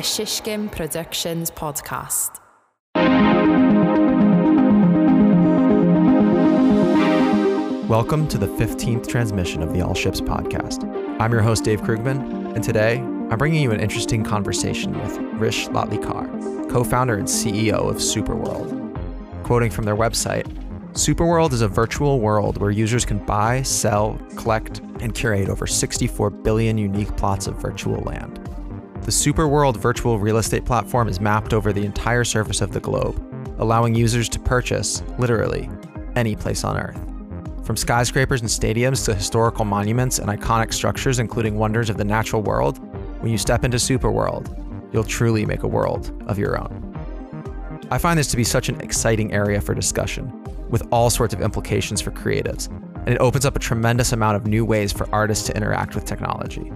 a Shishkin Productions podcast. Welcome to the 15th transmission of the All Ships podcast. I'm your host, Dave Krugman, and today I'm bringing you an interesting conversation with Hrish Lotlikar, co founder and CEO of Superworld. Quoting from their website, Superworld is a virtual world where users can buy, sell, collect, and curate over 64 billion unique plots of virtual land. The Superworld virtual real estate platform is mapped over the entire surface of the globe, allowing users to purchase, literally, any place on Earth. From skyscrapers and stadiums to historical monuments and iconic structures, including wonders of the natural world, when you step into Superworld, you'll truly make a world of your own. I find this to be such an exciting area for discussion, with all sorts of implications for creatives, and it opens up a tremendous amount of new ways for artists to interact with technology.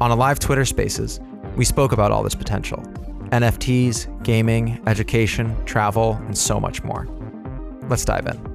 On a live Twitter Spaces, we spoke about all this potential NFTs, gaming, education, travel, and so much more. Let's dive in.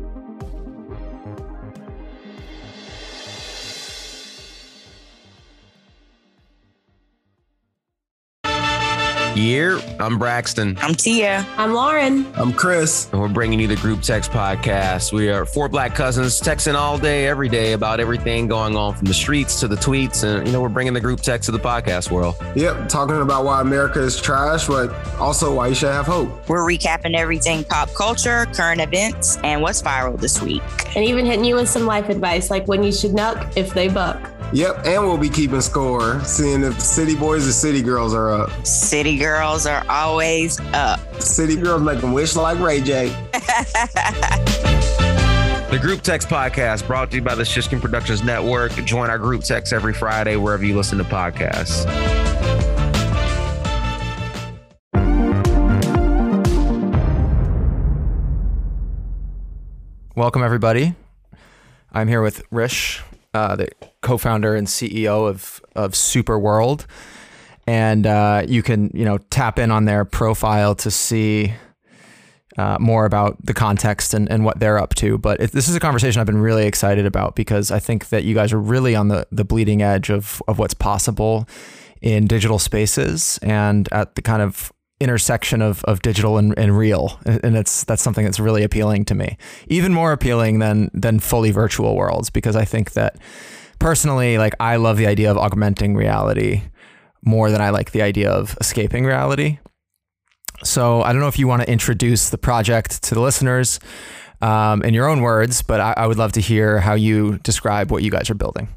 Year, I'm Braxton. I'm Tia. I'm Lauren. I'm Chris. And we're bringing you the Group Text Podcast. We are four black cousins texting all day, every day about everything going on from the streets to the tweets. And, you know, we're bringing the group text to the podcast world. Yep. Talking about why America is trash, but also why you should have hope. We're recapping everything pop culture, current events, and what's viral this week. And even hitting you with some life advice, like when you should nuck if they buck. Yep, and we'll be keeping score, seeing if city boys or city girls are up. City girls are always up. City girls make them wish like Ray J. the Group Text Podcast brought to you by the Shishkin Productions Network. Join our group text every Friday wherever you listen to podcasts. Welcome, everybody. I'm here with Hrish, uh, the co-founder and CEO of of Superworld, and uh, you can you know tap in on their profile to see uh, more about the context and, and what they're up to. But this is a conversation I've been really excited about because I think that you guys are really on the the bleeding edge of of what's possible in digital spaces and at the kind of intersection of, of digital and, and real. And it's that's something that's really appealing to me. Even more appealing than than fully virtual worlds because i think that personally like i love the idea of augmenting reality more than i like the idea of escaping reality. So i don't know if you want to introduce the project to the listeners um, in your own words but I, I would love to hear how you describe what you guys are building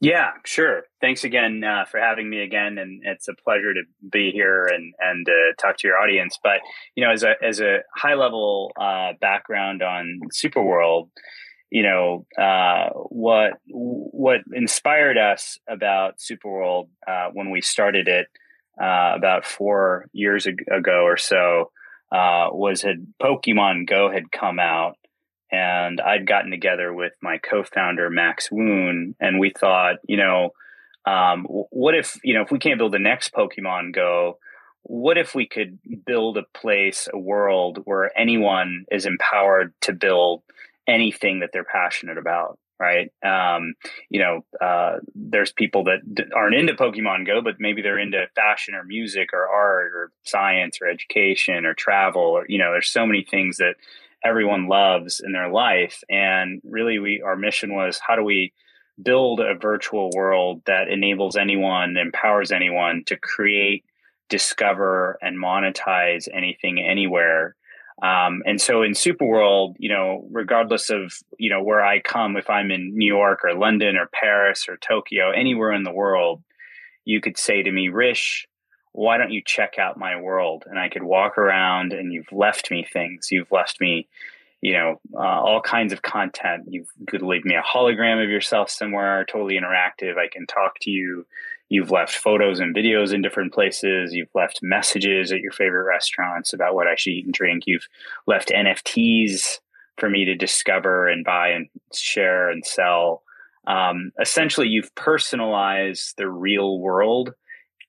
yeah, sure. Thanks again uh, for having me again, and it's a pleasure to be here and and uh, talk to your audience. But you know, as a as a high level uh, background on Superworld, you know, uh, what what inspired us about Superworld uh, when we started it uh, about four years ago or so was had Pokemon Go had come out and I'd gotten together with my co-founder Max Woon, and we thought, you know, um, what if you know if we can't build the next Pokemon Go, what if we could build a place, a world where anyone is empowered to build anything that they're passionate about, right? Um, you know, uh, there's people that aren't into Pokemon Go, but maybe they're into fashion or music or art or science or education or travel or you know, there's so many things that everyone loves in their life. And really, we our mission was how do we build a virtual world that enables anyone, empowers anyone to create, discover, and monetize anything anywhere. Um, and so in Superworld, you know, regardless of you know where I come, if I'm in New York or London or Paris or Tokyo, anywhere in the world, you could say to me, Hrish, why don't you check out my world? And I could walk around and you've left me things. You've left me, you know, uh, all kinds of content. you've could leave me a hologram of yourself somewhere, totally interactive. I can talk to you. You've left photos and videos in different places. You've left messages at your favorite restaurants about what I should eat and drink. You've left NFTs for me to discover and buy and share and sell. Um, essentially, you've personalized the real world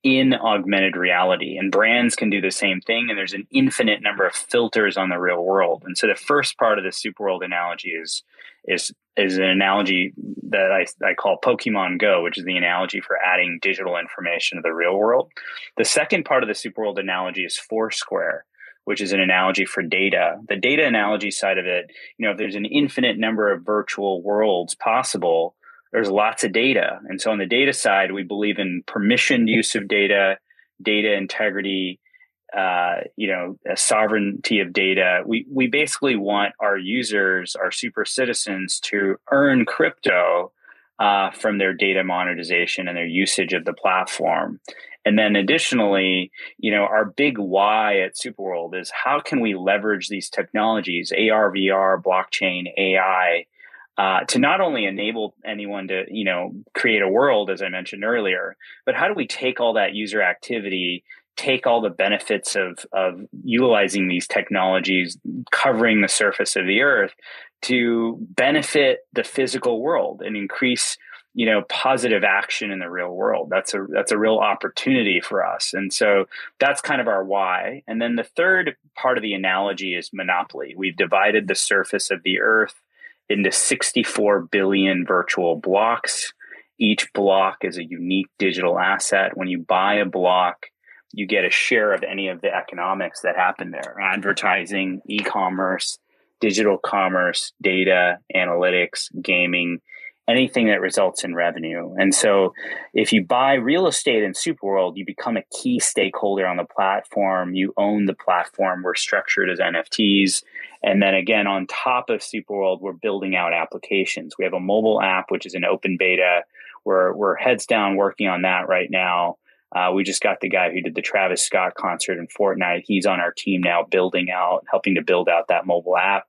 in augmented reality. And brands can do the same thing. And there's an infinite number of filters on the real world. And so the first part of the super world analogy is is is an analogy that I, I call Pokemon Go, which is the analogy for adding digital information to the real world. The second part of the super world analogy is Foursquare, which is an analogy for data. The data analogy side of it, you know, if there's an infinite number of virtual worlds possible, there's lots of data. And so on the data side, we believe in permissioned use of data, data integrity, uh, you know, sovereignty of data. We we basically want our users, our super citizens, to earn crypto uh, from their data monetization and their usage of the platform. And then additionally, you know, our big why at Superworld is how can we leverage these technologies, AR, VR, blockchain, AI, uh, to not only enable anyone to, you know, create a world, as I mentioned earlier, but how do we take all that user activity, take all the benefits of, of utilizing these technologies, covering the surface of the earth to benefit the physical world and increase you know positive action in the real world? That's a that's a real opportunity for us. And so that's kind of our why. And then the third part of the analogy is monopoly. We've divided the surface of the earth into 64 billion virtual blocks. Each block is a unique digital asset. When you buy a block, you get a share of any of the economics that happen there advertising, e commerce, digital commerce, data, analytics, gaming, anything that results in revenue. And so if you buy real estate in Superworld, you become a key stakeholder on the platform. You own the platform. We're structured as NFTs. And then again, on top of Superworld, we're building out applications. We have a mobile app, which is an open beta. We're, we're heads down working on that right now. Uh, we just got the guy who did the Travis Scott concert in Fortnite. He's on our team now, building out, helping to build out that mobile app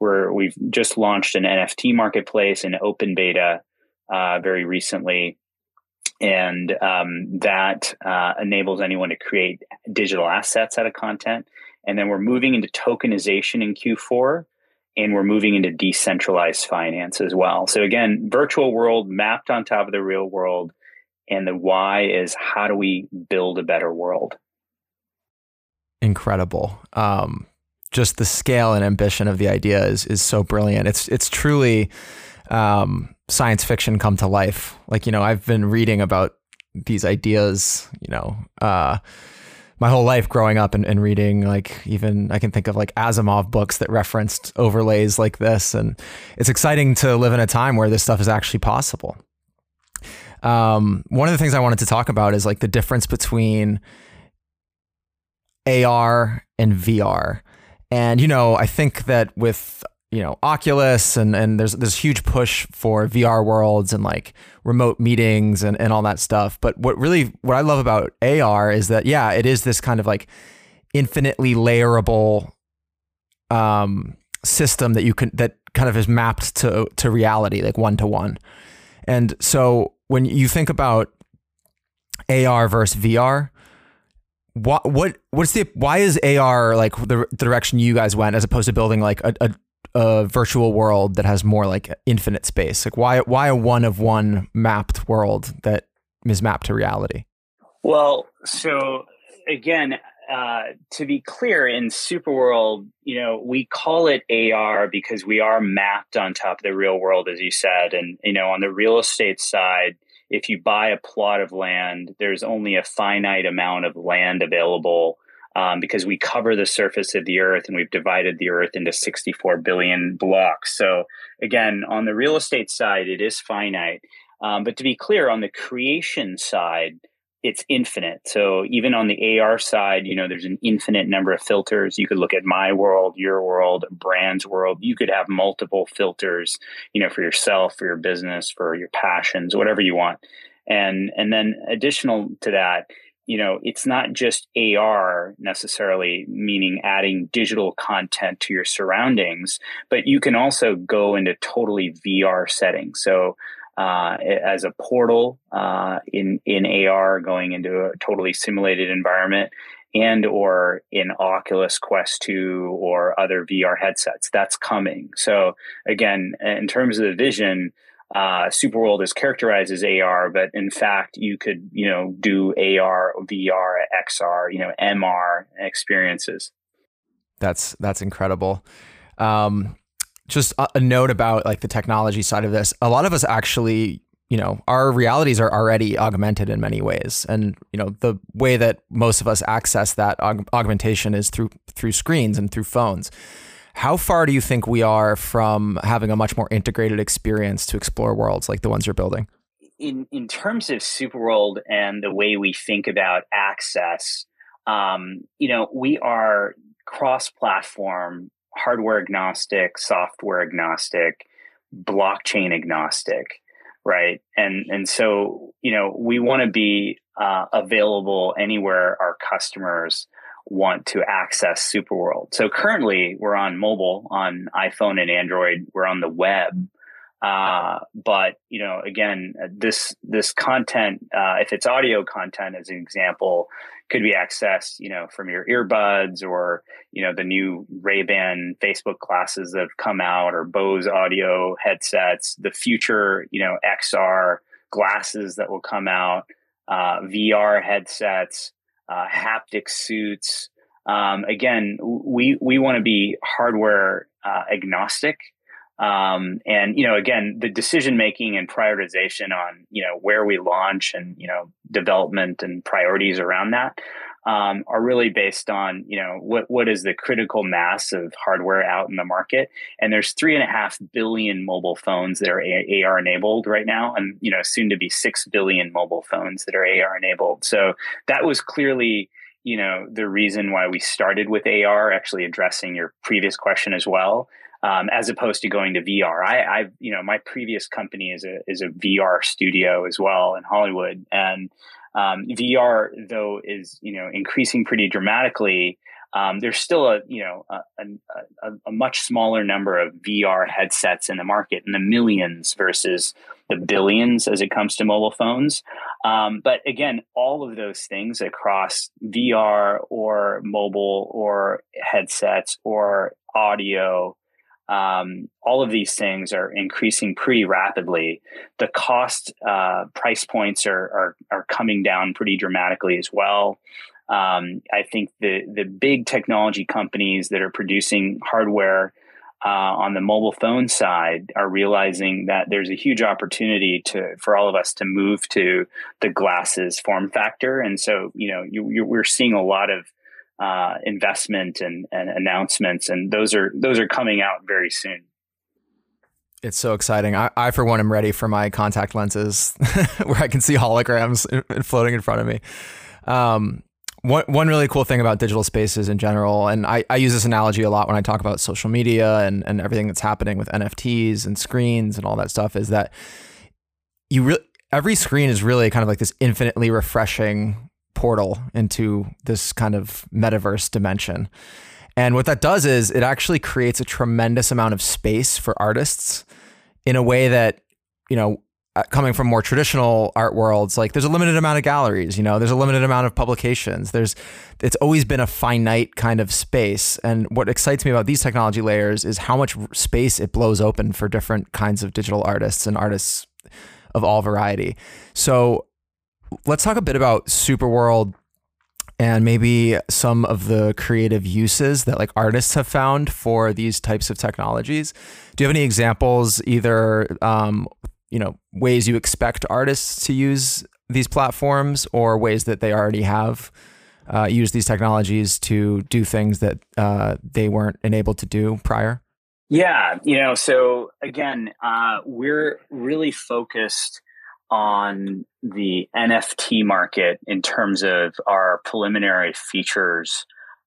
we're we've just launched an NFT marketplace in open beta uh, very recently, and um, that uh, enables anyone to create digital assets out of content. And then we're moving into tokenization in Q4, and we're moving into decentralized finance as well. So again, virtual world mapped on top of the real world, and the why is how do we build a better world? Incredible. Um, just the scale and ambition of the idea is is so brilliant. It's it's truly um, science fiction come to life. Like you know, I've been reading about these ideas. You know, uh, my whole life growing up and, and reading like even I can think of like Asimov books that referenced overlays like this, and it's exciting to live in a time where this stuff is actually possible. Um, one of the things I wanted to talk about is like the difference between AR and VR. And you know, I think that with you know Oculus and and there's this huge push for VR worlds and like remote meetings and and all that stuff. But what really what I love about AR is that yeah, it is this kind of like infinitely layerable um system that you can that kind of is mapped to to reality like one to one. And so when you think about AR versus VR, what what what's the why is AR like the, the direction you guys went as opposed to building like a, a, a virtual world that has more like infinite space? Like why why a one of one mapped world that is mapped to reality? Well, so again, uh, to be clear, in Superworld, you know, we call it AR because we are mapped on top of the real world, as you said, and you know, on the real estate side if you buy a plot of land, there's only a finite amount of land available um, because we cover the surface of the earth and we've divided the earth into 64 billion blocks. So, again, on the real estate side, it is finite. Um, but to be clear, on the creation side, it's infinite. So even on the AR side, you know, there's an infinite number of filters. You could look at my world, your world, brand's world. You could have multiple filters, you know, for yourself, for your business, for your passions, whatever you want. And and then additional to that, you know, it's not just AR necessarily, meaning adding digital content to your surroundings, but you can also go into totally VR settings. So uh, as a portal uh, in in AR going into a totally simulated environment and or in Oculus Quest 2 or other VR headsets. That's coming. So again, in terms of the vision, uh, Superworld is characterized as AR, but in fact, you could you know do AR, VR, XR, you know MR experiences. That's that's incredible. Um, just a, a note about like the technology side of this. A lot of us actually you know our realities are already augmented in many ways and you know the way that most of us access that aug- augmentation is through through screens and through phones how far do you think we are from having a much more integrated experience to explore worlds like the ones you're building in in terms of superworld and the way we think about access um, you know we are cross platform hardware agnostic software agnostic blockchain agnostic right? And and so you know we want to be uh, available anywhere our customers want to access Superworld. So currently we're on mobile, on iPhone and Android. We're on the web. Uh, but you know, again, this this content, uh, if it's audio content, as an example, could be accessed, you know, from your earbuds or you know the new Ray Ban Facebook glasses that have come out, or Bose audio headsets. The future, you know, XR glasses that will come out, uh, VR headsets, uh, haptic suits. Um, again, we we want to be hardware uh, agnostic um, and you know, again, the decision making and prioritization on you know where we launch and you know development and priorities around that um, are really based on you know what what is the critical mass of hardware out in the market. And there's three and a half billion mobile phones that are AR enabled right now, and you know soon to be six billion mobile phones that are AR enabled. So that was clearly you know the reason why we started with AR, actually addressing your previous question as well um, as opposed to going to VR. I, I, you know, my previous company is a is a VR studio as well in Hollywood, and um, VR though is you know increasing pretty dramatically. Um, there's still a you know a, a, a, much smaller number of VR headsets in the market in the millions versus the billions as it comes to mobile phones. Um, but again, all of those things across VR or mobile or headsets or audio um, all of these things are increasing pretty rapidly. The cost uh, price points are, are, are coming down pretty dramatically as well. Um, I think the the big technology companies that are producing hardware uh, on the mobile phone side are realizing that there's a huge opportunity to for all of us to move to the glasses form factor, and so you know you, you, we're seeing a lot of uh, investment and, and announcements, and those are those are coming out very soon. It's so exciting. I, I, for one, am ready for my contact lenses where I can see holograms floating in front of me. Um, one, one really cool thing about digital spaces in general, and I, I use this analogy a lot when I talk about social media and, and everything that's happening with NFTs and screens and all that stuff, is that you really every screen is really kind of like this infinitely refreshing portal into this kind of metaverse dimension. And what that does is it actually creates a tremendous amount of space for artists in a way that, you know, uh, coming from more traditional art worlds, like there's a limited amount of galleries, you know, there's a limited amount of publications. There's, it's always been a finite kind of space. And what excites me about these technology layers is how much space it blows open for different kinds of digital artists and artists of all variety. So let's talk a bit about Superworld and maybe some of the creative uses that like artists have found for these types of technologies. Do you have any examples, either um, you know ways you expect artists to use these platforms or ways that they already have uh, used these technologies to do things that uh, they weren't enabled to do prior? Yeah, you know, so again, uh, we're really focused on the NFT market in terms of our preliminary features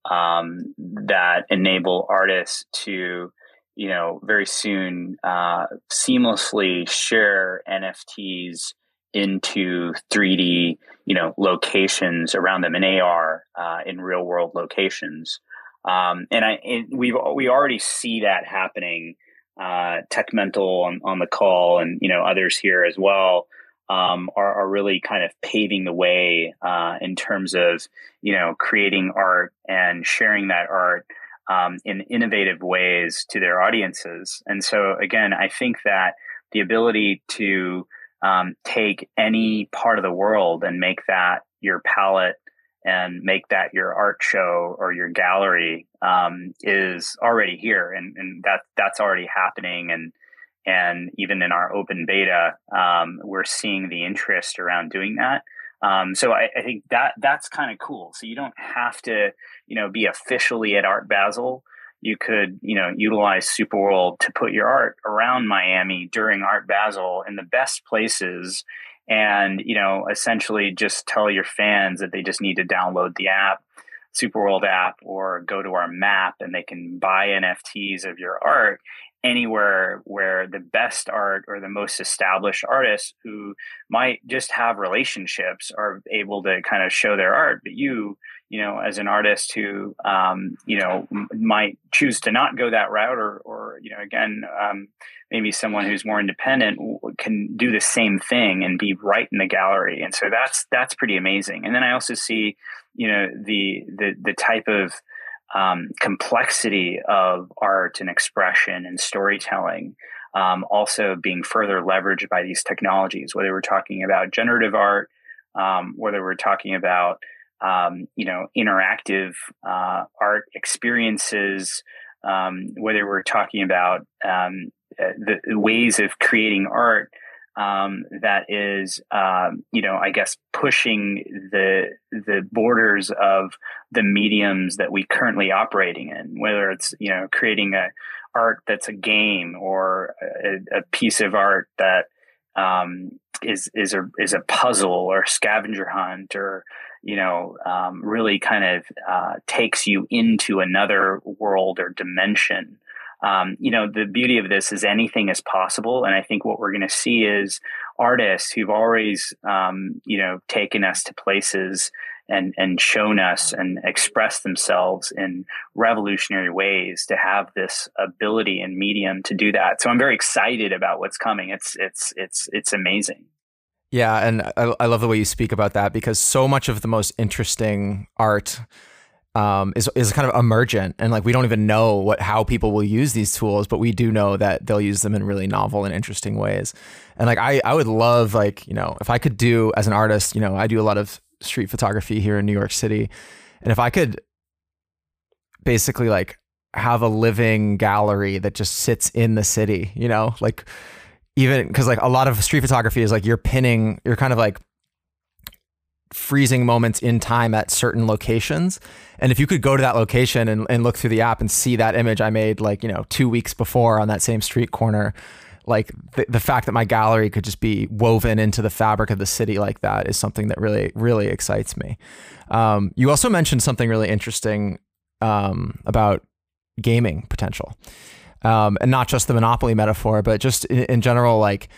um, that enable artists to, you know, very soon uh, seamlessly share NFTs into 3D, you know, locations around them in AR, uh, in real world locations. Um, and I, we've we already see that happening. Uh, Tech Mental on, on the call, and you know others here as well um, are, are, really kind of paving the way uh, in terms of you know creating art and sharing that art um, in innovative ways to their audiences. And so again, I think that the ability to um, take any part of the world and make that your palette and make that your art show or your gallery um, is already here and, and that that's already happening and and even in our open beta um, we're seeing the interest around doing that. Um, so I, I, think that that's kind of cool. So you don't have to you know be officially at art basel. You could you know utilize superworld to put your art around miami during art basel in the best places and you know essentially just tell your fans that they just need to download the app superworld app or go to our map and they can buy nfts of your art anywhere where the best art or the most established artists who might just have relationships are able to kind of show their art. But you you know as an artist who um, you know m- might choose to not go that route or or you know again um, maybe someone who's more independent can do the same thing and be right in the gallery. And so that's that's pretty amazing. And then i also see you know the the the type of um, complexity of art and expression and storytelling um, also being further leveraged by these technologies, whether we're talking about generative art, um, whether we're talking about um, you know interactive uh, art experiences, um, whether we're talking about um, the ways of creating art um, that is, um, you know, I guess pushing the the borders of the mediums that we currently operating in, whether it's you know creating a art that's a game or a, a piece of art that um, is is a is a puzzle or scavenger hunt or you know um, really kind of uh, takes you into another world or dimension um, you know, the beauty of this is anything is possible. And I think what we're going to see is artists who've always, um, you know, taken us to places and, and shown us and expressed themselves in revolutionary ways to have this ability and medium to do that. So I'm very excited about what's coming. It's, it's, it's, it's amazing. Yeah. And I, I love the way you speak about that because so much of the most interesting art um, is is kind of emergent, and like we don't even know what how people will use these tools, but we do know that they'll use them in really novel and interesting ways. And like I I would love like you know if I could do as an artist, you know I do a lot of street photography here in New York City, and if I could basically like have a living gallery that just sits in the city, you know, like even because like a lot of street photography is like you're pinning, you're kind of like freezing moments in time at certain locations. And if you could go to that location and, and look through the app and see that image I made like, you know, two weeks before on that same street corner, like the, the fact that my gallery could just be woven into the fabric of the city like that is something that really, really excites me. Um, you also mentioned something really interesting um, about gaming potential. Um, and not just the monopoly metaphor, but just in, in general, like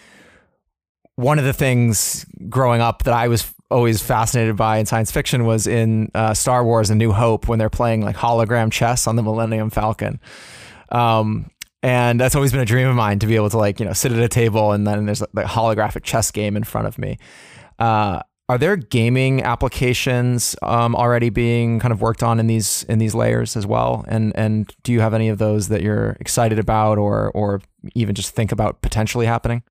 one of the things growing up that I was always fascinated by in science fiction was in uh, Star Wars: A New Hope when they're playing like hologram chess on the Millennium Falcon. Um, and that's always been a dream of mine to be able to like you know sit at a table and then there's like a holographic chess game in front of me. Uh, are there gaming applications um, already being kind of worked on in these in these layers as well? And and do you have any of those that you're excited about or or even just think about potentially happening?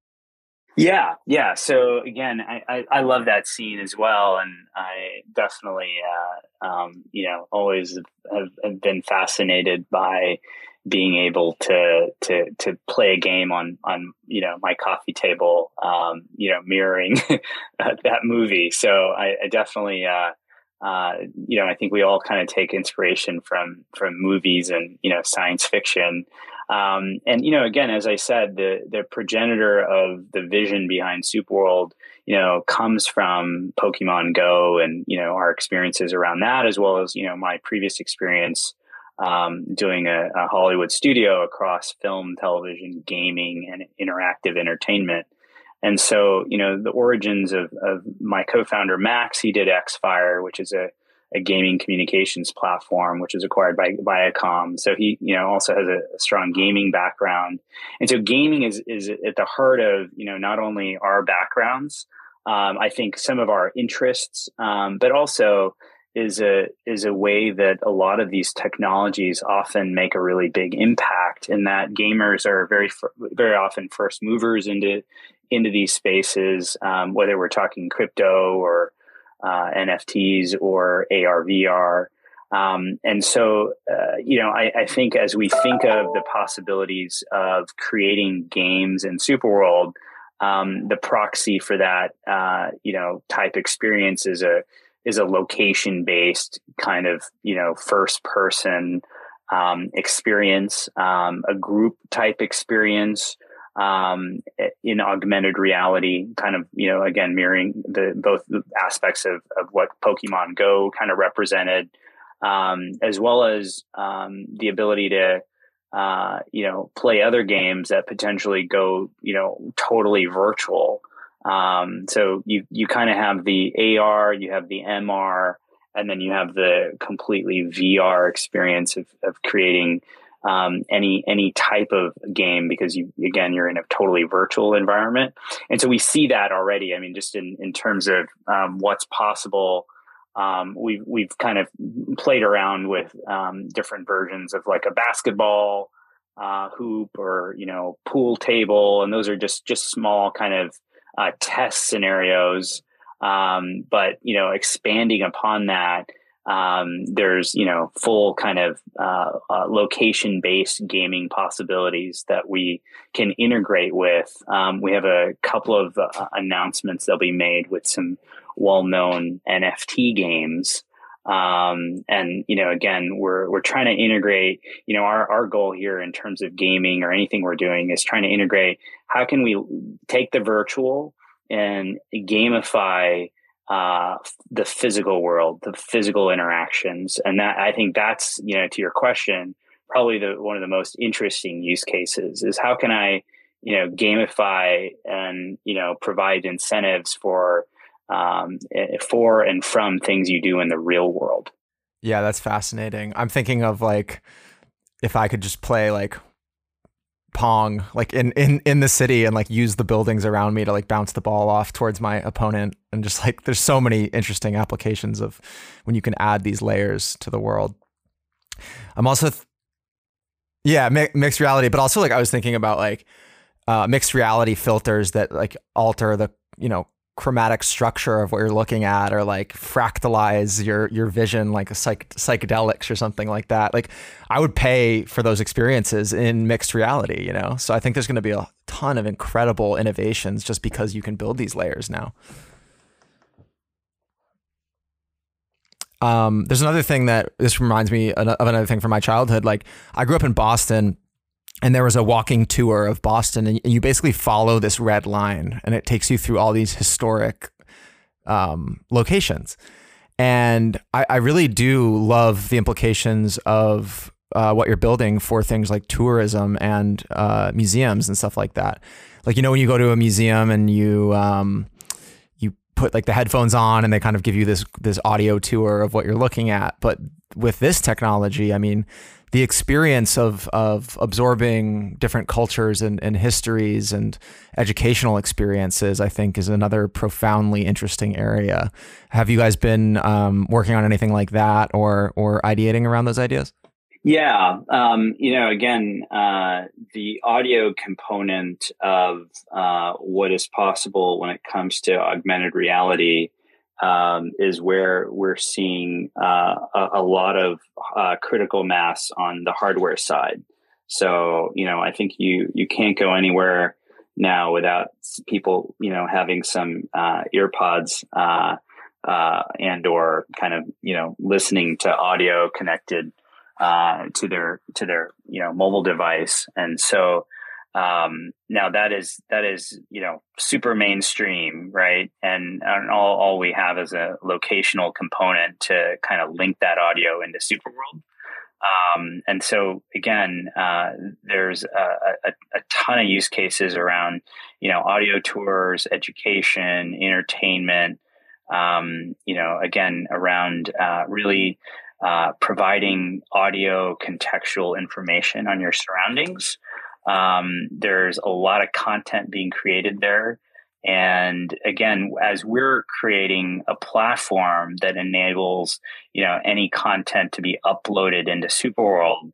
Yeah, yeah. So again, I, I, I, love that scene as well, and I definitely, uh, um, you know, always have, have, been fascinated by being able to to to play a game on on you know my coffee table, um, you know, mirroring that movie. So I, I definitely. Uh, uh, you know, I think we all kind of take inspiration from from movies and you know science fiction, um, and you know, again, as I said, the the progenitor of the vision behind Superworld, you know, comes from Pokemon Go, and you know our experiences around that, as well as you know my previous experience um, doing a, a, Hollywood studio across film, television, gaming, and interactive entertainment. And so, you know, the origins of, of my co-founder Max, he did Xfire, which is a a gaming communications platform, which was acquired by Viacom. So he, you know, also has a, strong gaming background. And so gaming is, is at the heart of, you know, not only our backgrounds, um, I think some of our interests, um, but also is a is a way that a lot of these technologies often make a really big impact. In that gamers are very very often first movers into into these spaces, um, whether we're talking crypto or uh, NFTs or AR VR. Um, and so, uh, you know, I, I, think as we think of the possibilities of creating games in Superworld, um, the proxy for that, uh, you know, type experience is a is a location based kind of you know first person um, experience, um, a group type experience um, in augmented reality, kind of you know again mirroring the both aspects of of what Pokemon Go kind of represented, um, as well as um, the ability to uh, you know, play other games that potentially go, you know, totally virtual. Um, so you you kind of have the AR, you have the MR, and then you have the completely VR experience of, of creating um, any any type of game because you again you're in a totally virtual environment, and so we see that already. I mean, just in in terms of um, what's possible um, we've we've kind of played around with um, different versions of like a basketball uh, hoop or you know pool table, and those are just just small kind of uh, test scenarios. Um, but you know, expanding upon that, um, there's you know full kind of uh, uh location based gaming possibilities that we can integrate with. Um, we have a couple of uh, announcements that'll be made with some well-known NFT games. Um, and you know, again, we're we're trying to integrate. You know, our our goal here in terms of gaming or anything we're doing is trying to integrate. How can we take the virtual and gamify uh, the physical world, the physical interactions, and that I think that's you know to your question, probably the one of the most interesting use cases is how can I you know gamify and you know provide incentives for um, for and from things you do in the real world. Yeah, that's fascinating. I'm thinking of like if I could just play like pong like in in in the city and like use the buildings around me to like bounce the ball off towards my opponent and just like there's so many interesting applications of when you can add these layers to the world. I'm also th- yeah, mi- mixed reality, but also like I was thinking about like uh, mixed reality filters that like alter the you know chromatic structure of what you're looking at or like fractalize your your vision like a psych- psychedelics or something like that. Like i would pay for those experiences in mixed reality you know? So i think there's going to be a ton of incredible innovations just because you can build these layers now. Um, there's another thing that this reminds me of another thing from my childhood. Like i grew up in boston and there was a walking tour of Boston, and you basically follow this red line, and it takes you through all these historic um, locations. And I, I, really do love the implications of uh, what you're building for things like tourism and uh, museums and stuff like that. Like you know, when you go to a museum and you um, you put like the headphones on, and they kind of give you this this audio tour of what you're looking at. But with this technology, I mean, the experience of of absorbing different cultures and, and histories and educational experiences, I think, is another profoundly interesting area. Have you guys been um, working on anything like that, or or ideating around those ideas? Yeah, um, you know, again, uh, the audio component of uh, what is possible when it comes to augmented reality um, is where we're seeing uh, a, a, lot of uh, critical mass on the hardware side. So, you know, I think you you can't go anywhere now without people, you know, having some uh, earpods uh, uh, and or kind of you know listening to audio connected uh, to their to their you know mobile device, and so um, now that is that is you know super mainstream, right? And, and all all we have is a locational component to kind of link that audio into Superworld. Um, and so again, uh, there's a, a, a, ton of use cases around, you know, audio tours, education, entertainment. Um, you know, again, around uh, really uh, providing audio contextual information on your surroundings. Um, there's a lot of content being created there. And again, as we're creating a platform that enables, you know, any content to be uploaded into Superworld,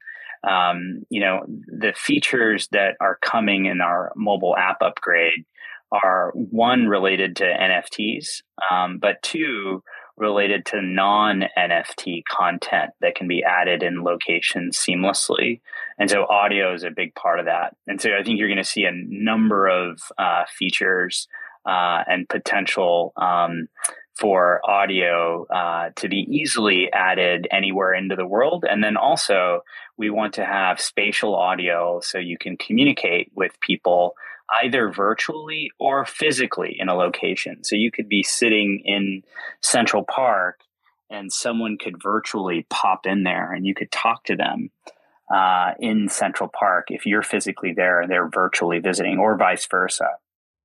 um, you know, the features that are coming in our mobile app upgrade are one related to NFTs, um, but two related to non NFT content that can be added in locations seamlessly. And so audio is a big part of that. And so I think you're going to see a number of uh, features uh, and potential um, for audio uh, to be easily added anywhere into the world. And then also, we want to have spatial audio so you can communicate with people either virtually or physically in a location. So you could be sitting in Central Park and someone could virtually pop in there and you could talk to them uh, in Central Park if you're physically there and they're virtually visiting, or vice versa.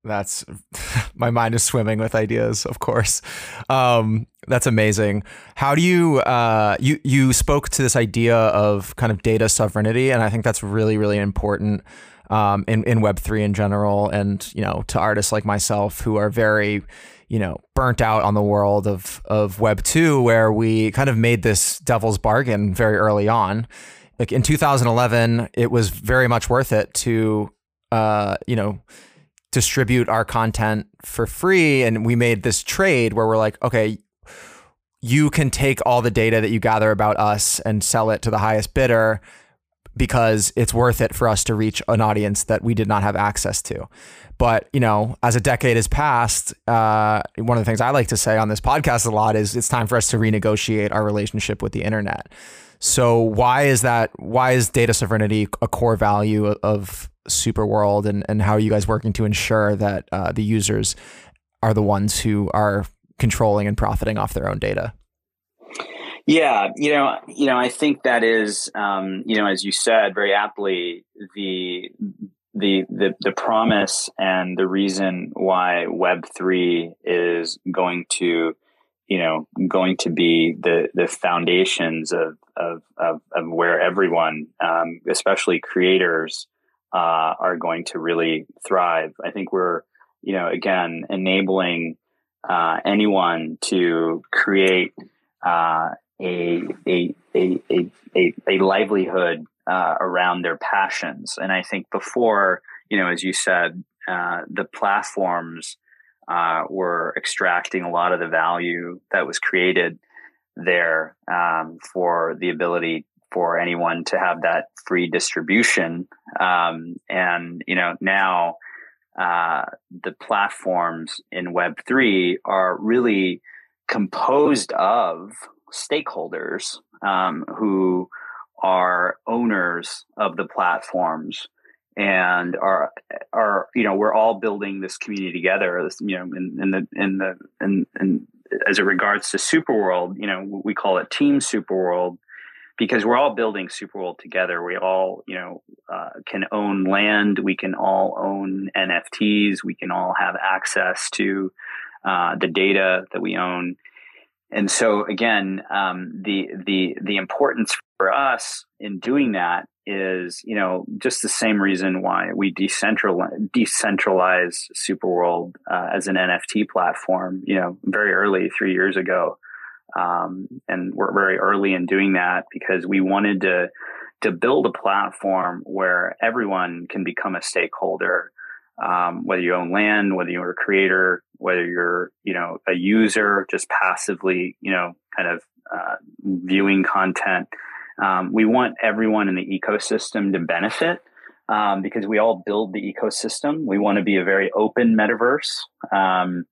That's my mind is swimming with ideas, of course. Um, that's amazing. How do you uh, you you spoke to this idea of kind of data sovereignty, and I think that's really really important um, in in Web three in general, and you know to artists like myself who are very you know burnt out on the world of of Web two, where we kind of made this devil's bargain very early on. Like in 2011, it was very much worth it to uh, you know distribute our content for free, and we made this trade where we're like, okay. You can take all the data that you gather about us and sell it to the highest bidder because it's worth it for us to reach an audience that we did not have access to. But you know, as a decade has passed, uh, one of the things I like to say on this podcast a lot is it's time for us to renegotiate our relationship with the internet. So why is that? Why is data sovereignty a core value of Superworld, and and how are you guys working to ensure that uh, the users are the ones who are controlling and profiting off their own data? Yeah, you know, you know, I think that is, um, you know, as you said very aptly, the the the the promise and the reason why Web three is going to, you know, going to be the the foundations of of of, of where everyone, um, especially creators, uh, are going to really thrive. I think we're, you know, again enabling uh, anyone to create. Uh, a a a a, a, livelihood uh, around their passions. And I think before, you know, as you said, uh, the platforms uh, were extracting a lot of the value that was created there um, for the ability for anyone to have that free distribution. Um, and you know now. Uh, the platforms in Web3 are really composed of stakeholders um, who are owners of the platforms and are are you know we're all building this community together this, you know in, in the in the in, in as it regards to superworld you know we call it team superworld because we're all building superworld together. We all you know uh, can own land. We can all own nfts we can all have access to uh, the data that we own and so again, um, the the the importance for us in doing that is, you know, just the same reason why we decentralize decentralize Superworld uh, as an NFT platform. You know, very early, three years ago, um, and we're very early in doing that because we wanted to to build a platform where everyone can become a stakeholder um, whether you own land, whether you're a creator, whether you're, you know, a user, just passively, you know, kind of uh, viewing content. Um, we want everyone in the ecosystem to benefit um, because we all build the ecosystem. We want to be a very open metaverse. Um,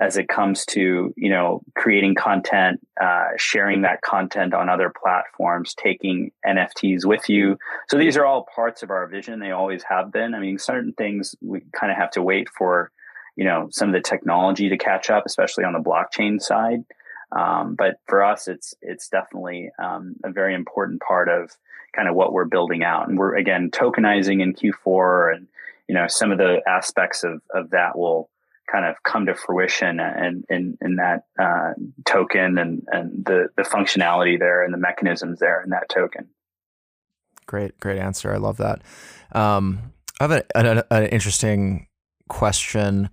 as it comes to you know creating content uh, sharing that content on other platforms taking nfts with you. So these are all parts of our vision. They always have been. I mean certain things we kind of have to wait for you know some of the technology to catch up especially on the blockchain side. Um, but for us it's it's definitely um, a very important part of kind of what we're building out. And we're again tokenizing in q4 and you know some of the aspects of of that will kind of come to fruition and in, in that uh, token and, and the, the functionality there and the mechanisms there in that token. Great, great answer. I love that. Um, I have a, an, an interesting question.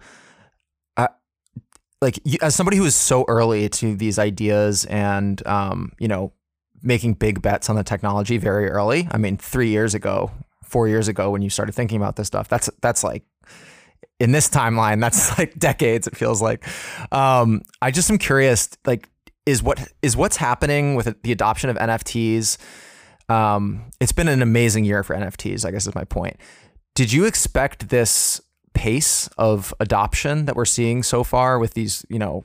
like as somebody who is so early to these ideas and um, you know making big bets on the technology very early. I mean, three years ago, four years ago, when you started thinking about this stuff, that's that's like in this timeline, that's like decades. It feels like. Um, I just am curious, like, is what is what's happening with the adoption of NFTs? Um, it's been an amazing year for NFTs. I guess is my point. Did you expect this pace of adoption that we're seeing so far with these, you know,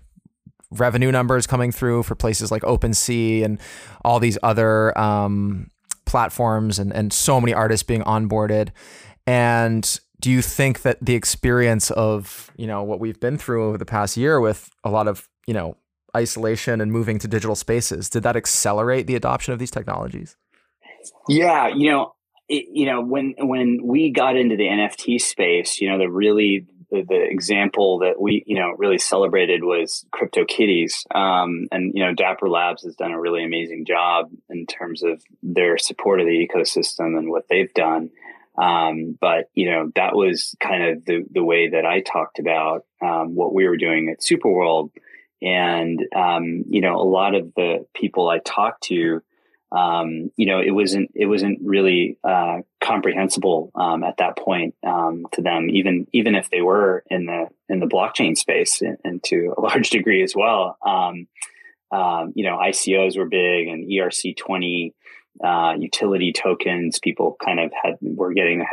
revenue numbers coming through for places like OpenSea and all these other um, platforms and, and so many artists being onboarded. And do you think that the experience of, you know, what we've been through over the past year with a lot of, you know, isolation and moving to digital spaces, did that accelerate the adoption of these technologies? Yeah, you know, it, you know, when when we got into the NFT space, you know, the really the, the, example that we you know really celebrated was CryptoKitties, um, and you know Dapper Labs has done a really amazing job in terms of their support of the ecosystem and what they've done. Um, but you know that was kind of the the way that I talked about um, what we were doing at Superworld, and um, you know a lot of the people I talked to um, you know, it wasn't it wasn't really uh, comprehensible um, at that point um, to them, even even if they were in the in the blockchain space and, and to a large degree as well. Um, um, you know, ICOs were big and ERC twenty uh, utility tokens. People kind of had were getting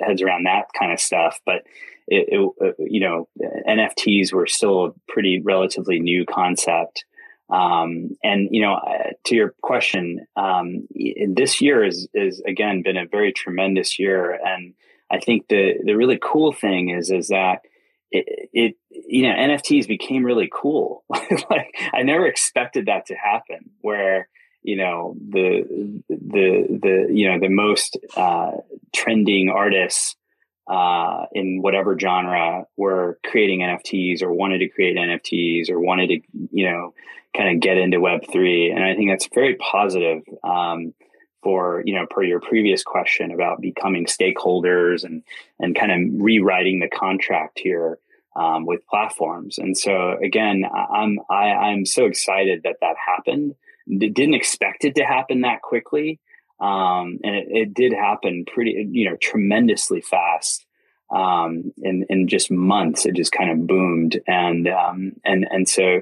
heads around that kind of stuff, but it, it, you know, NFTs were still a pretty relatively new concept. Um, and you know, to your question, um, this year is is again been a very tremendous year, and I think the the really cool thing is is that it, it you know NFTs became really cool. like I never expected that to happen, where you know the the the you know the most uh, trending artists uh, in whatever genre were creating NFTs or wanted to create NFTs or wanted to, you know, kind of get into Web3. And I think that's very positive um, for, you know, per your previous question about becoming stakeholders and, and kind of rewriting the contract here um, with platforms. And so again, I'm, I, I'm so excited that that happened. Didn't expect it to happen that quickly. Um, and it, it, did happen pretty, you know, tremendously fast. Um, in, in just months, it just kind of boomed. And, um, and, and so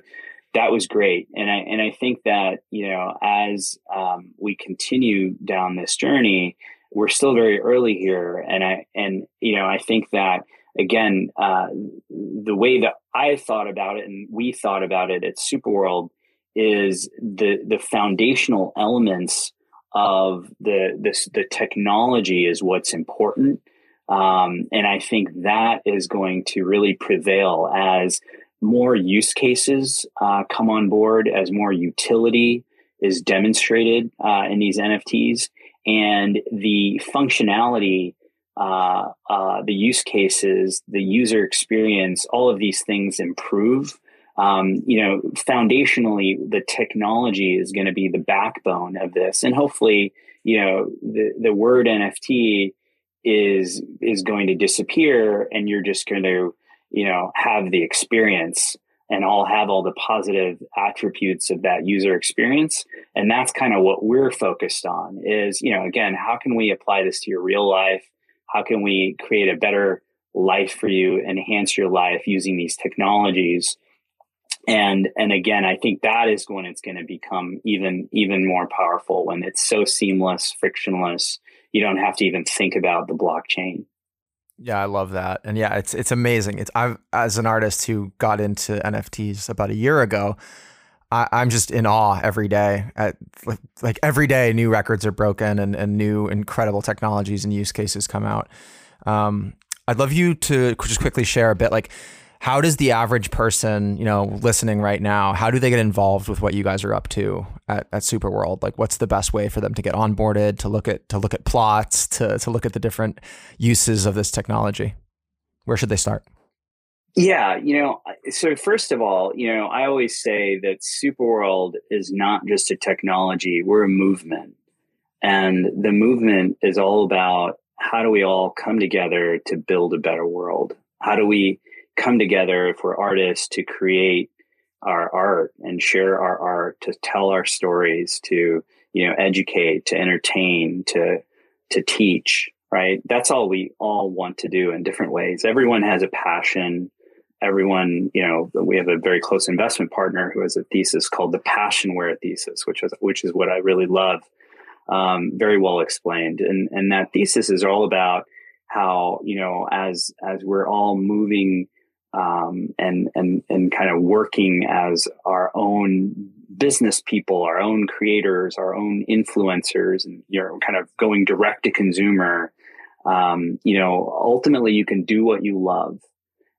that was great. And I, and I think that, you know, as, um, we continue down this journey, we're still very early here. And I, and, you know, I think that, again, uh, the way that I thought about it and we thought about it at Superworld is the, the foundational elements of the this the technology is what's important. Um, and i think that is going to really prevail as more use cases uh, come on board as more utility is demonstrated uh, in these nfts and the functionality uh, uh the use cases the user experience all of these things improve um, you know, foundationally, the technology is going to be the backbone of this, and hopefully, you know, the the word NFT is is going to disappear, and you're just going to, you know, have the experience and all have all the positive attributes of that user experience. And that's kind of what we're focused on is you know again how can we apply this to your real life? How can we create a better life for you enhance your life using these technologies and and again i think that is when it's going to become even even more powerful when it's so seamless frictionless. You don't have to even think about the blockchain. Yeah i love that. And yeah it's it's amazing. It's i as an artist who got into nfts about a year ago I, i'm just in awe every day at like every day new records are broken and, and new incredible technologies and use cases come out. Um, i'd love you to just quickly share a bit like how does the average person, you know, listening right now, how do they get involved with what you guys are up to at, at Superworld? Like what's the best way for them to get onboarded, to look at to look at plots, to to look at the different uses of this technology? Where should they start? Yeah, you know, so first of all, you know, I always say that Superworld is not just a technology, we're a movement. And the movement is all about how do we all come together to build a better world? How do we come together for artists to create our art and share our art, to tell our stories, to you know educate, to entertain, to to teach. Right. That's all we all want to do in different ways. Everyone has a passion. Everyone, you know, we have a very close investment partner who has a thesis called the Passionware thesis, which is which is what I really love. Um, very well explained, and and that thesis is all about how you know as as we're all moving um, and and and kind of working as our own business people, our own creators, our own influencers, and you're kind of going direct to consumer. Um, you know, ultimately, you can do what you love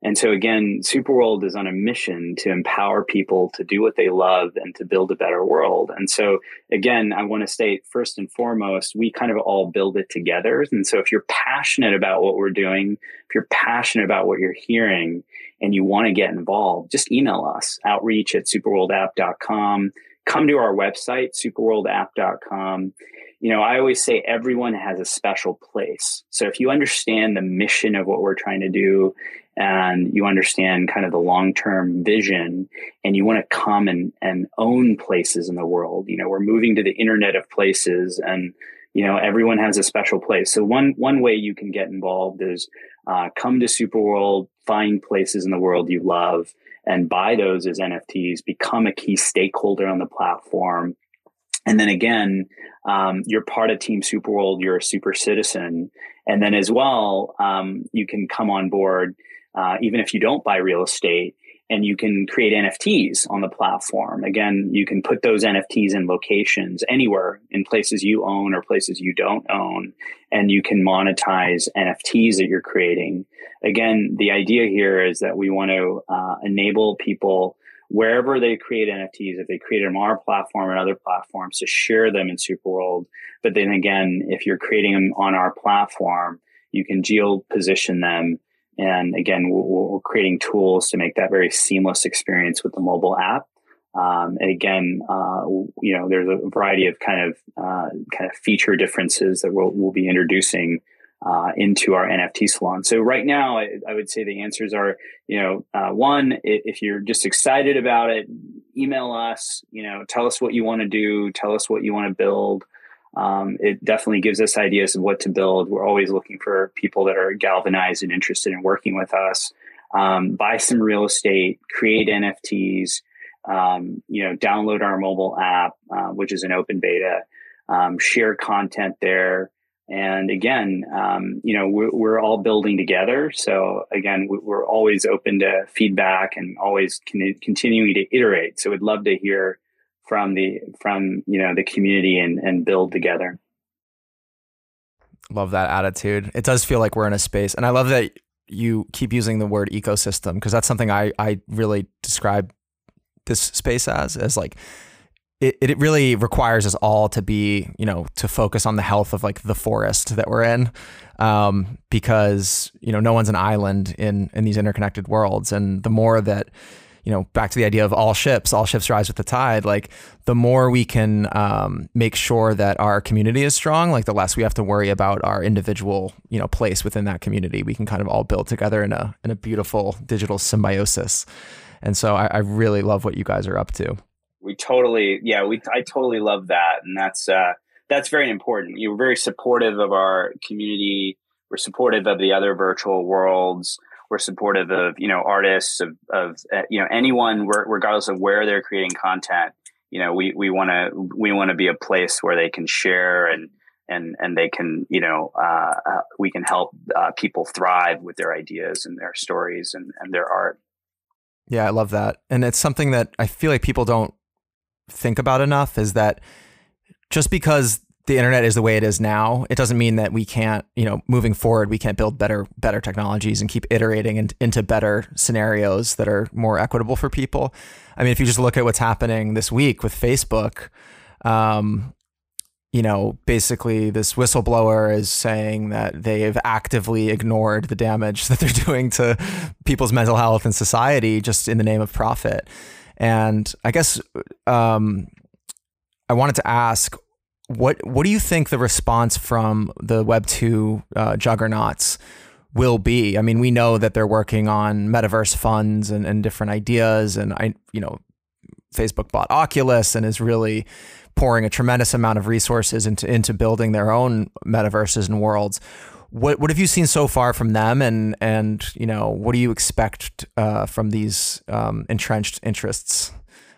and so again, Superworld is on a mission to empower people to do what they love and to build a better world. And so again, I want to state first and foremost, we kind of all build it together. And so if you're passionate about what we're doing, if you're passionate about what you're hearing and you want to get involved, just email us outreach at superworldapp.com. Come to our website, superworldapp.com you know, I always say everyone has a special place. So if you understand the mission of what we're trying to do and you understand kind of the long-term vision and you want to come and, and own places in the world. You know we're moving to the internet of places and you know everyone has a special place. So one one way you can get involved is uh, come to superworld find places in the world you love and buy those as nfts become a key stakeholder on the platform. And then again um, you're part of team superworld you're a super citizen. And then as well um, you can come on board uh, even if you don't buy real estate and you can create NFTs on the platform. Again, you can put those NFTs in locations anywhere in places you own or places you don't own, and you can monetize NFTs that you're creating. Again, the idea here is that we want to uh, enable people wherever they create NFTs, if they create them on our platform and other platforms, to share them in Superworld. But then again, if you're creating them on our platform, you can geo position them and again, we're, creating tools to make that very seamless experience with the mobile app. Um, and again, uh, you know, there's a variety of kind of uh, kind of feature differences that we'll, we'll be introducing uh, into our NFT salon. So right now, I, I, would say the answers are, you know, uh, one, if you're just excited about it, email us. You know, tell us what you want to do, tell us what you want to build um, it definitely gives us ideas of what to build. We're always looking for people that are galvanized and interested in working with us. Um, buy some real estate, create NFTs, um, you know, download our mobile app, uh, which is an open beta, um, share content there. And again, um, you know, we're, we're, all building together. So again, we're always open to feedback and always con- continuing to iterate. So we'd love to hear from the from you know the community and and build together. Love that attitude. It does feel like we're in a space and i love that you keep using the word ecosystem because that's something i i really describe this space as as like it, it really requires us all to be you know to focus on the health of like the forest that we're in um, because you know no one's an island in in these interconnected worlds and the more that you know, back to the idea of all ships, all ships rise with the tide. Like the more we can um, make sure that our community is strong, like the less we have to worry about our individual, you know, place within that community. We can kind of all build together in a in a beautiful digital symbiosis. And so I, I really love what you guys are up to. We totally, yeah, we I totally love that, and that's uh, that's very important. You're very supportive of our community. We're supportive of the other virtual worlds we're supportive of you know artists of, of uh, you know anyone regardless of where they're creating content you know we we want to we want to be a place where they can share and and and they can you know uh, uh, we can help uh, people thrive with their ideas and their stories and, and their art. Yeah i love that. And it's something that i feel like people don't think about enough is that just because the internet is the way it is now, it doesn't mean that we can't, you know, moving forward, we can't build better, better technologies and keep iterating in, into better scenarios that are more equitable for people. I mean, if you just look at what's happening this week with Facebook, um, you know, basically this whistleblower is saying that they've actively ignored the damage that they're doing to people's mental health and society just in the name of profit. And I guess um, I wanted to ask what what do you think the response from the Web two uh, juggernauts will be? I mean, we know that they're working on metaverse funds and, and different ideas, and I you know Facebook bought Oculus and is really pouring a tremendous amount of resources into into building their own metaverses and worlds. What what have you seen so far from them, and and you know what do you expect uh, from these um, entrenched interests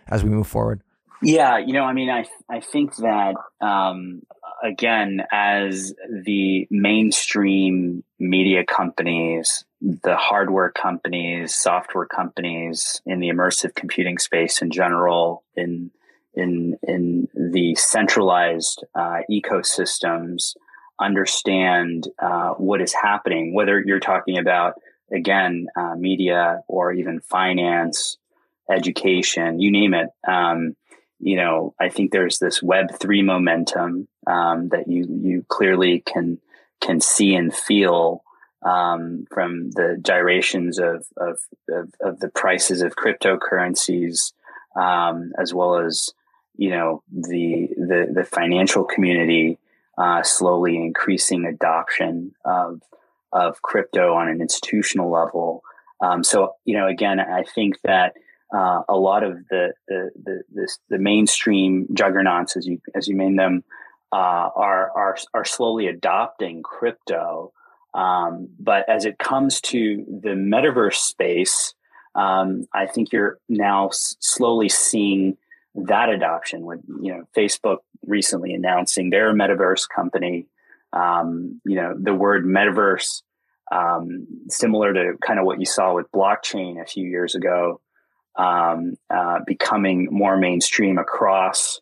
as we move forward? Yeah, you know, I mean, I I think that um, again, as the mainstream media companies, the hardware companies, software companies in the immersive computing space in general, in in in the centralized uh, ecosystems, understand uh, what is happening. Whether you're talking about again uh, media or even finance, education, you name it. Um, you know, I think there's this Web three momentum um, that you you clearly can can see and feel um, from the gyrations of, of, of of the prices of cryptocurrencies, um, as well as you know the the the financial community uh, slowly increasing adoption of of crypto on an institutional level. Um, so you know, again, I think that uh, a lot of the the the, the mainstream juggernauts, as you as you name them, uh, are are are slowly adopting crypto. Um, but as it comes to the metaverse space, um, I think you're now s- slowly seeing that adoption. With you know Facebook recently announcing their metaverse company, um, you know the word metaverse, um, similar to kind of what you saw with blockchain a few years ago um, uh, becoming more mainstream across,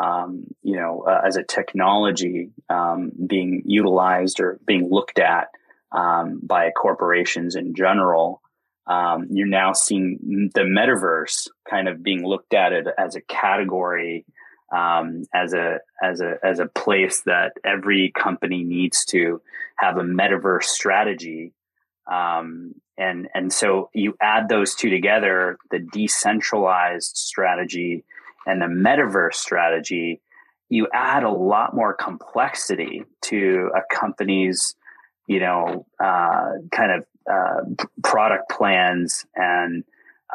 um, you know, uh, as a technology um, being utilized or being looked at um, by corporations in general. Um, you're now seeing the metaverse kind of being looked at as a category, um, as a as a as a place that every company needs to have a metaverse strategy um, and and so you add those two together, the decentralized strategy and the metaverse strategy, you add a lot more complexity to a company's, you know, uh, kind of uh, product plans and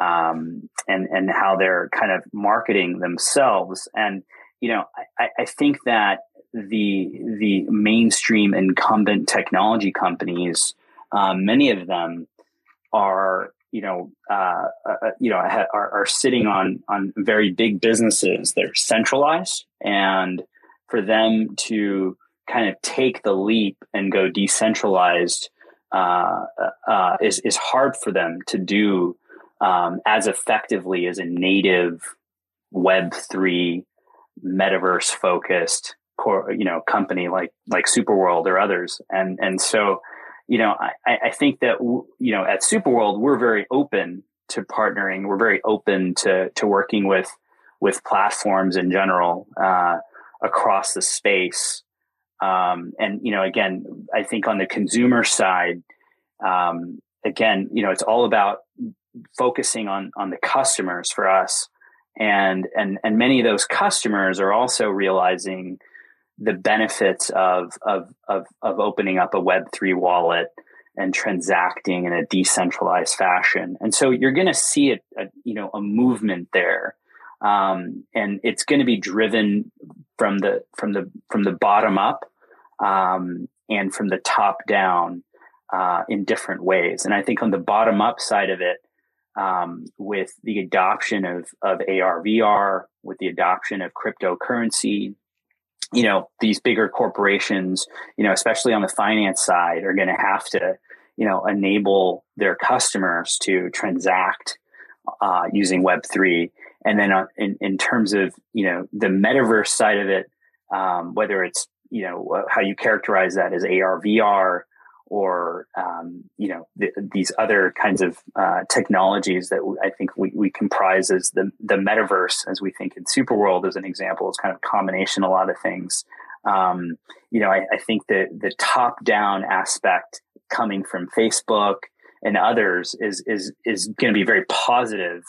um, and and how they're kind of marketing themselves. And you know, I, I think that the the mainstream incumbent technology companies, um, many of them are you know uh, uh, you know are, are sitting on on very big businesses. That are centralized and for them to kind of take the leap and go decentralized uh, uh, is is hard for them to do um, as effectively as a native Web three metaverse focused you know company like like Superworld or others. And and so you know, I, I think that, you know, at Superworld, we're very open to partnering. We're very open to, to working with, with platforms in general, uh, across the space. Um, and, you know, again, I think on the consumer side, um, again, you know, it's all about focusing on, on the customers for us. And, and, and many of those customers are also realizing, the benefits of, of, of, of opening up a Web3 wallet and transacting in a decentralized fashion. And so you're going to see a, you know, a movement there. Um, and it's going to be driven from the, from the, from the bottom up, um, and from the top down, uh, in different ways. And I think on the bottom up side of it, um, with the adoption of, of AR, VR, with the adoption of cryptocurrency, you know, these bigger corporations, you know, especially on the finance side, are going to have to, you know, enable their customers to transact uh, using Web3. And then uh, in, in terms of, you know, the metaverse side of it, um, whether it's, you know, how you characterize that as AR, VR, or um, you know th- these other kinds of uh, technologies that I think we, we comprise as the the metaverse, as we think in Superworld as an example, is kind of combination a lot of things. Um, you know, I, I think that the top down aspect coming from Facebook and others is is is going to be very positive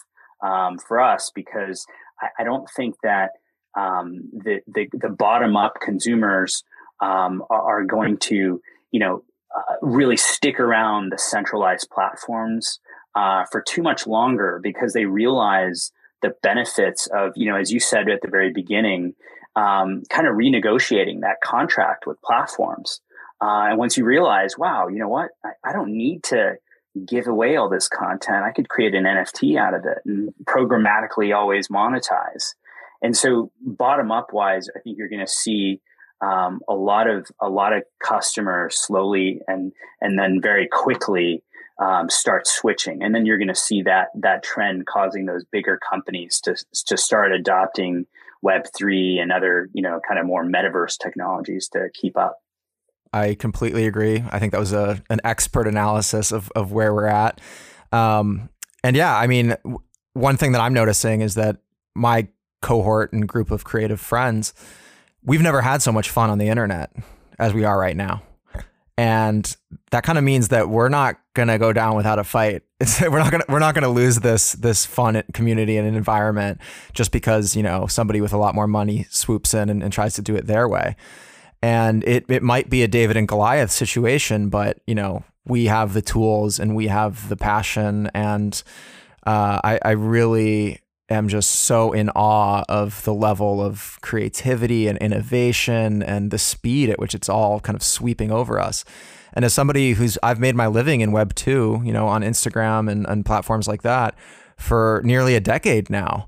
um, for us because I, I don't think that um, the, the, the bottom up consumers um, are, are, going to you know uh, really stick around the centralized platforms uh, for too much longer because they realize the benefits of, you know, as you said at the very beginning, um, kind of renegotiating that contract with platforms. Uh, and once you realize, wow, you know what, I, I don't need to give away all this content. I could create an NFT out of it and programmatically always monetize. And so, bottom up wise, I think you're going to see um, a lot of a lot of customers slowly and and then very quickly um, start switching, and then you're going to see that that trend causing those bigger companies to to start adopting Web three and other you know kind of more metaverse technologies to keep up. I completely agree. I think that was a an expert analysis of of where we're at. Um, and yeah, I mean, one thing that I'm noticing is that my cohort and group of creative friends, we've never had so much fun on the internet as we are right now. And that kind of means that we're not gonna go down without a fight. We're not gonna we're not gonna lose this this fun community and environment just because you know somebody with a lot more money swoops in and, and tries to do it their way. And it it might be a David and Goliath situation, but you know we have the tools and we have the passion, and uh, I I really am just so in awe of the level of creativity and innovation and the speed at which it's all kind of sweeping over us. And as somebody who's I've made my living in Web two, you know, on Instagram and, and platforms like that for nearly a decade now.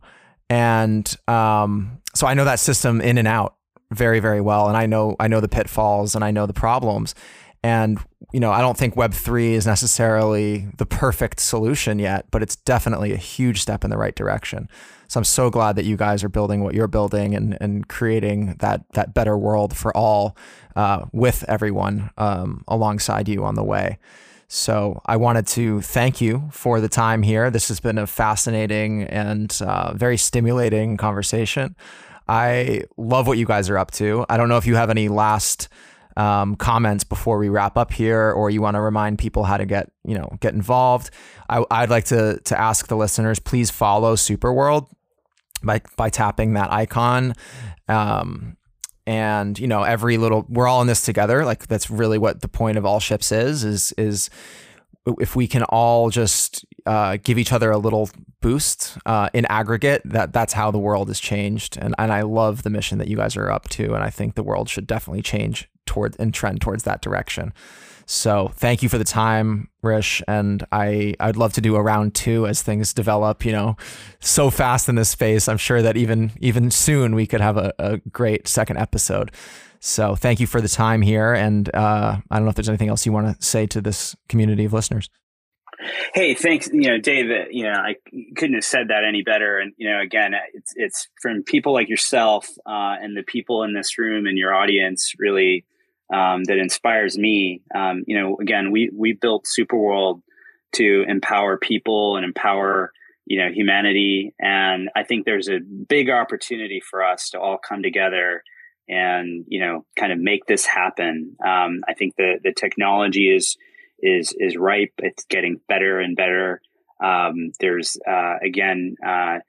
And um, so I know that system in and out very, very well. And I know I know the pitfalls and I know the problems. And you know, I don't think Web three is necessarily the perfect solution yet, but it's definitely a huge step in the right direction. So I'm so glad that you guys are building what you're building and and creating that that better world for all uh, with everyone um, alongside you on the way. So I wanted to thank you for the time here. This has been a fascinating and uh, very stimulating conversation. I love what you guys are up to. I don't know if you have any last um, comments before we wrap up here, or you want to remind people how to get you know get involved, I, would like to to ask the listeners please follow Superworld by by tapping that icon. Um, and you know every little we're all in this together like that's really what the point of all ships is is is if we can all just uh, give each other a little boost uh, in aggregate, that that's how the world has changed. And and I love the mission that you guys are up to, and I think the world should definitely change toward and trend towards that direction. So thank you for the time, Hrish, and I I'd love to do a round two as things develop. You know, so fast in this space. I'm sure that even even soon we could have a, a great second episode. So thank you for the time here, and uh, I don't know if there's anything else you want to say to this community of listeners. Hey, thanks. You know, Dave. You know, I couldn't have said that any better. And you know, again, it's it's from people like yourself uh, and the people in this room and your audience really um, that inspires me. Um, you know, again, we we built Superworld to empower people and empower you know humanity, and I think there's a big opportunity for us to all come together and you know kind of make this happen. Um, I think the the technology is is is ripe. It's getting better and better. Um, there's uh, again. Uh,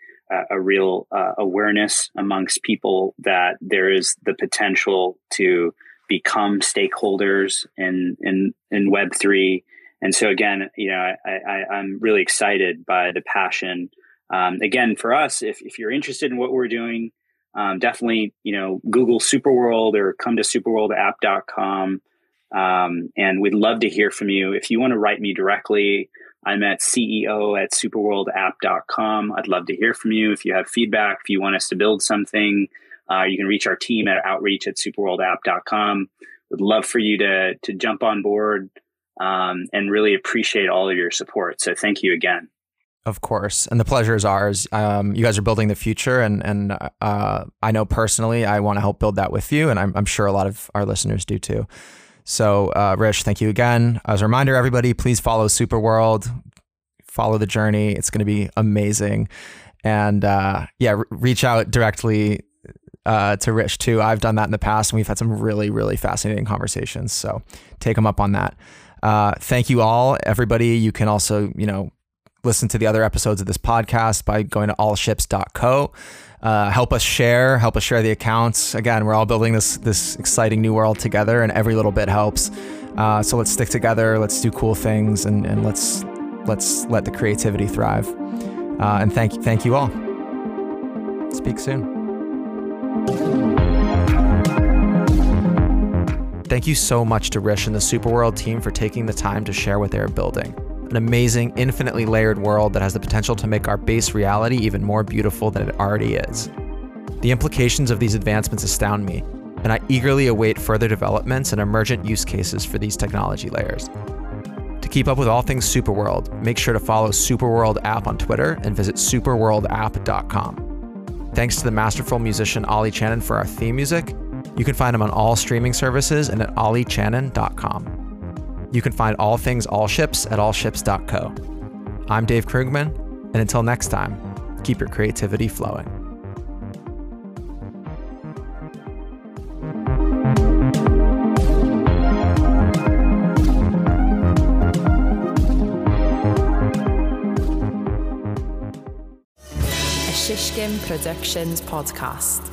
a real uh, awareness amongst people that there is the potential to become stakeholders in in in Web three. And so again, you know, I, am really excited by the passion. Um, again, for us, if if you're interested in what we're doing, um, definitely you know Google Superworld or come to superworldapp.com. Um, and we'd love to hear from you. If you want to write me directly, I'm at CEO at superworldapp.com. I'd love to hear from you. If you have feedback, if you want us to build something, uh, you can reach our team at outreach at superworldapp.com. Would love for you to, to jump on board um, and really appreciate all of your support. So thank you again. Of course, and the pleasure is ours. Um, you guys are building the future, and and uh, I know personally I want to help build that with you, and I'm, I'm sure a lot of our listeners do too. So, uh, Hrish, thank you again. As a reminder, everybody, please follow Superworld, follow the journey. It's going to be amazing, and uh, yeah, reach out directly uh, to Hrish too. I've done that in the past, and we've had some really, really fascinating conversations. So take them up on that. Uh, thank you all, everybody. You can also, you know, listen to the other episodes of this podcast by going to allships.co. Uh, help us share, help us share the accounts. Again, we're all building this this exciting new world together, and every little bit helps. Uh, so let's stick together. Let's do cool things, and, and let's let's let the creativity thrive. Uh, and thank thank you all. Speak soon. Thank you so much to Hrish and the Superworld team for taking the time to share what they are building. An amazing, infinitely layered world that has the potential to make our base reality even more beautiful than it already is. The implications of these advancements astound me, and I eagerly await further developments and emergent use cases for these technology layers. To keep up with all things Superworld, make sure to follow Superworld app on Twitter and visit superworldapp.com. Thanks to the masterful musician Ollie Chanin for our theme music, you can find him on all streaming services and at olliechanin.com. You can find all things All Ships at allships.co. I'm Dave Krugman, and until next time, keep your creativity flowing. Shishkin Productions podcast.